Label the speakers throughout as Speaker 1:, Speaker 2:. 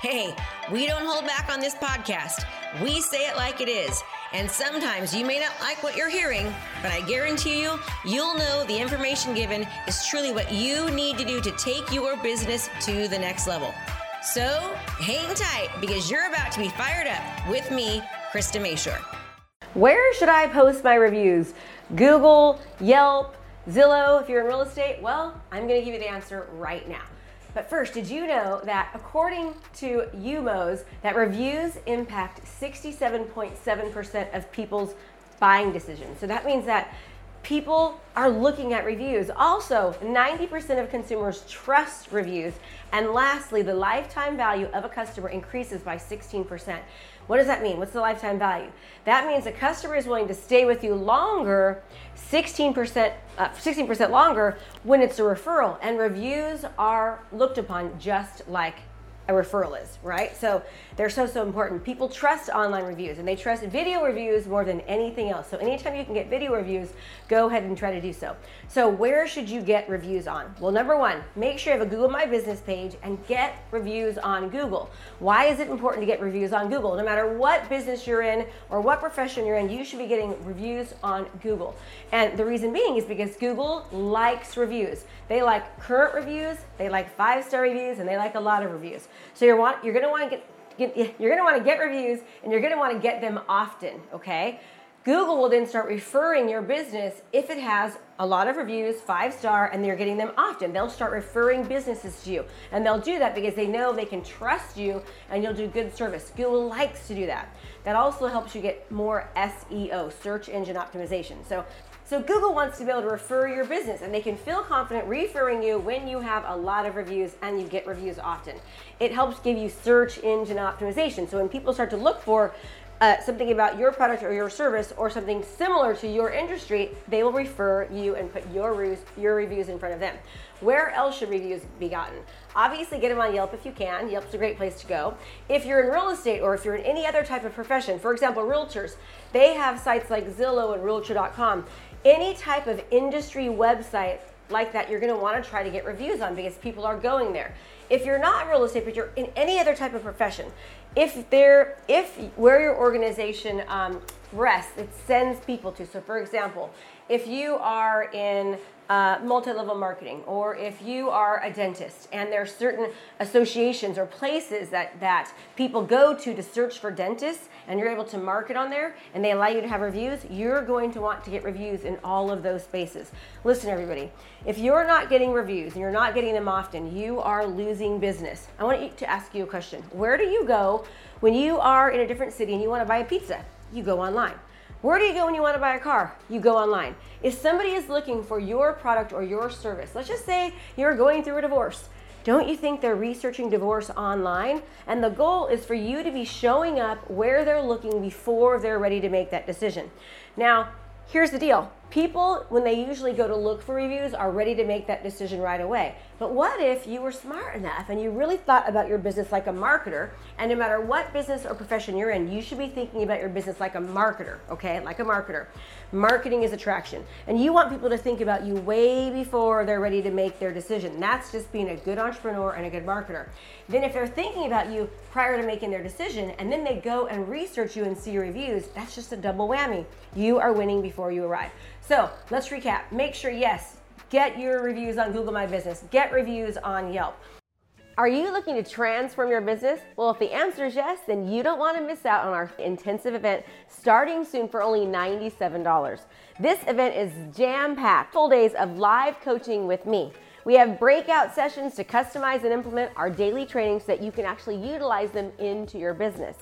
Speaker 1: Hey, we don't hold back on this podcast. We say it like it is. And sometimes you may not like what you're hearing, but I guarantee you, you'll know the information given is truly what you need to do to take your business to the next level. So hang tight because you're about to be fired up with me, Krista Mashore.
Speaker 2: Where should I post my reviews? Google, Yelp, Zillow, if you're in real estate? Well, I'm going to give you the answer right now. But first, did you know that according to UMOS, that reviews impact 67.7% of people's buying decisions? So that means that people are looking at reviews. Also, 90% of consumers trust reviews. And lastly, the lifetime value of a customer increases by 16%. What does that mean? What's the lifetime value? That means a customer is willing to stay with you longer, 16%, uh, 16% longer when it's a referral. And reviews are looked upon just like a referral is, right? So they're so, so important. People trust online reviews and they trust video reviews more than anything else. So anytime you can get video reviews, go ahead and try to do so. So where should you get reviews on? Well, number one, make sure you have a Google My Business page and get reviews on Google. Why is it important to get reviews on Google? No matter what business you're in or what profession you're in, you should be getting reviews on Google. And the reason being is because Google likes reviews. They like current reviews, they like five star reviews, and they like a lot of reviews. So you're want you're gonna want to get, get you're gonna want to get reviews, and you're gonna want to get them often. Okay. Google will then start referring your business if it has a lot of reviews, five star, and they're getting them often. They'll start referring businesses to you. And they'll do that because they know they can trust you and you'll do good service. Google likes to do that. That also helps you get more SEO, search engine optimization. So so Google wants to be able to refer your business and they can feel confident referring you when you have a lot of reviews and you get reviews often. It helps give you search engine optimization. So when people start to look for uh, something about your product or your service or something similar to your industry, they will refer you and put your reviews, your reviews in front of them. Where else should reviews be gotten? Obviously, get them on Yelp if you can. Yelp's a great place to go. If you're in real estate or if you're in any other type of profession, for example, realtors, they have sites like Zillow and Realtor.com any type of industry website like that, you're going to want to try to get reviews on because people are going there. If you're not in real estate, but you're in any other type of profession, if there, if where your organization um, rests, it sends people to. So, for example, if you are in uh, multi-level marketing or if you are a dentist and there are certain associations or places that, that people go to to search for dentists and you're able to market on there and they allow you to have reviews you're going to want to get reviews in all of those spaces. Listen everybody if you're not getting reviews and you're not getting them often you are losing business. I want to ask you a question. Where do you go when you are in a different city and you want to buy a pizza you go online where do you go when you want to buy a car? You go online. If somebody is looking for your product or your service, let's just say you're going through a divorce, don't you think they're researching divorce online? And the goal is for you to be showing up where they're looking before they're ready to make that decision. Now, here's the deal people, when they usually go to look for reviews, are ready to make that decision right away. But what if you were smart enough and you really thought about your business like a marketer? And no matter what business or profession you're in, you should be thinking about your business like a marketer, okay? Like a marketer. Marketing is attraction. And you want people to think about you way before they're ready to make their decision. That's just being a good entrepreneur and a good marketer. Then, if they're thinking about you prior to making their decision and then they go and research you and see your reviews, that's just a double whammy. You are winning before you arrive. So let's recap. Make sure, yes, get your reviews on Google My Business, get reviews on Yelp. Are you looking to transform your business? Well, if the answer is yes, then you don't want to miss out on our intensive event starting soon for only $97. This event is jam packed, full days of live coaching with me. We have breakout sessions to customize and implement our daily trainings so that you can actually utilize them into your business.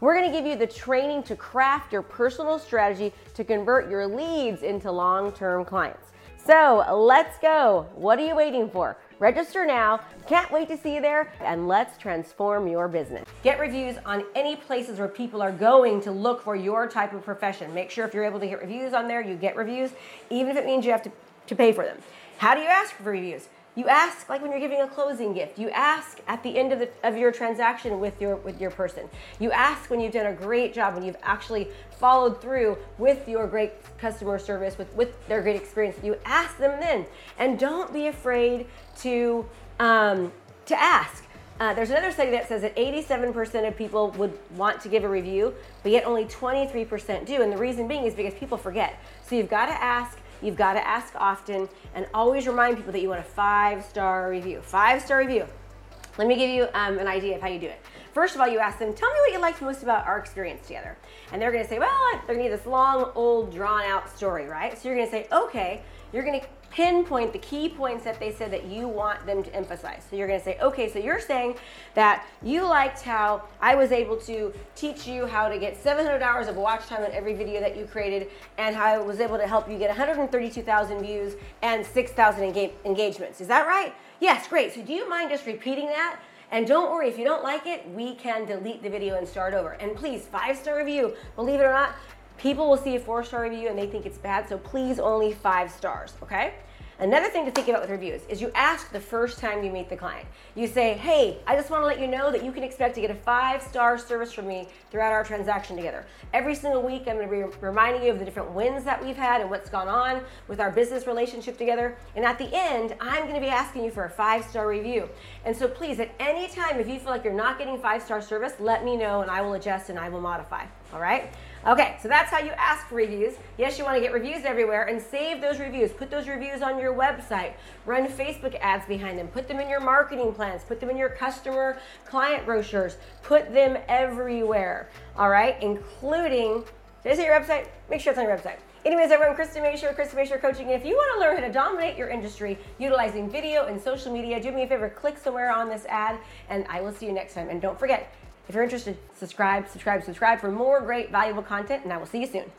Speaker 2: We're to give you the training to craft your personal strategy to convert your leads into long term clients. So let's go. What are you waiting for? Register now. Can't wait to see you there and let's transform your business. Get reviews on any places where people are going to look for your type of profession. Make sure if you're able to get reviews on there, you get reviews, even if it means you have to to pay for them. How do you ask for reviews? You ask like when you're giving a closing gift. You ask at the end of, the, of your transaction with your with your person. You ask when you've done a great job, when you've actually followed through with your great customer service, with, with their great experience. You ask them then, and don't be afraid to um, to ask. Uh, there's another study that says that 87% of people would want to give a review, but yet only 23% do. And the reason being is because people forget. So you've got to ask You've got to ask often and always remind people that you want a five star review. Five star review. Let me give you um, an idea of how you do it. First of all, you ask them, tell me what you liked most about our experience together. And they're gonna say, well, they're gonna need this long, old, drawn out story, right? So you're gonna say, okay, you're gonna pinpoint the key points that they said that you want them to emphasize. So you're going to say, okay, so you're saying that you liked how I was able to teach you how to get 700 hours of watch time on every video that you created and how I was able to help you get 132,000 views and 6,000 engage- engagements. Is that right? Yes, great. So do you mind just repeating that? And don't worry, if you don't like it, we can delete the video and start over. And please, five star review. Believe it or not, People will see a four star review and they think it's bad, so please only five stars, okay? Another thing to think about with reviews is you ask the first time you meet the client. You say, hey, I just want to let you know that you can expect to get a five star service from me throughout our transaction together. Every single week, I'm going to be reminding you of the different wins that we've had and what's gone on with our business relationship together. And at the end, I'm going to be asking you for a five star review. And so please, at any time, if you feel like you're not getting five star service, let me know and I will adjust and I will modify. All right? Okay, so that's how you ask for reviews. Yes, you want to get reviews everywhere and save those reviews. Put those reviews on your website. Run Facebook ads behind them. Put them in your marketing plans. Put them in your customer client brochures. Put them everywhere. All right, including, did I say your website? Make sure it's on your website. Anyways, everyone, Krista Mashore, Krista Mashore Coaching. And if you want to learn how to dominate your industry utilizing video and social media, do me a favor, click somewhere on this ad, and I will see you next time. And don't forget, if you're interested, subscribe, subscribe, subscribe for more great, valuable content, and I will see you soon.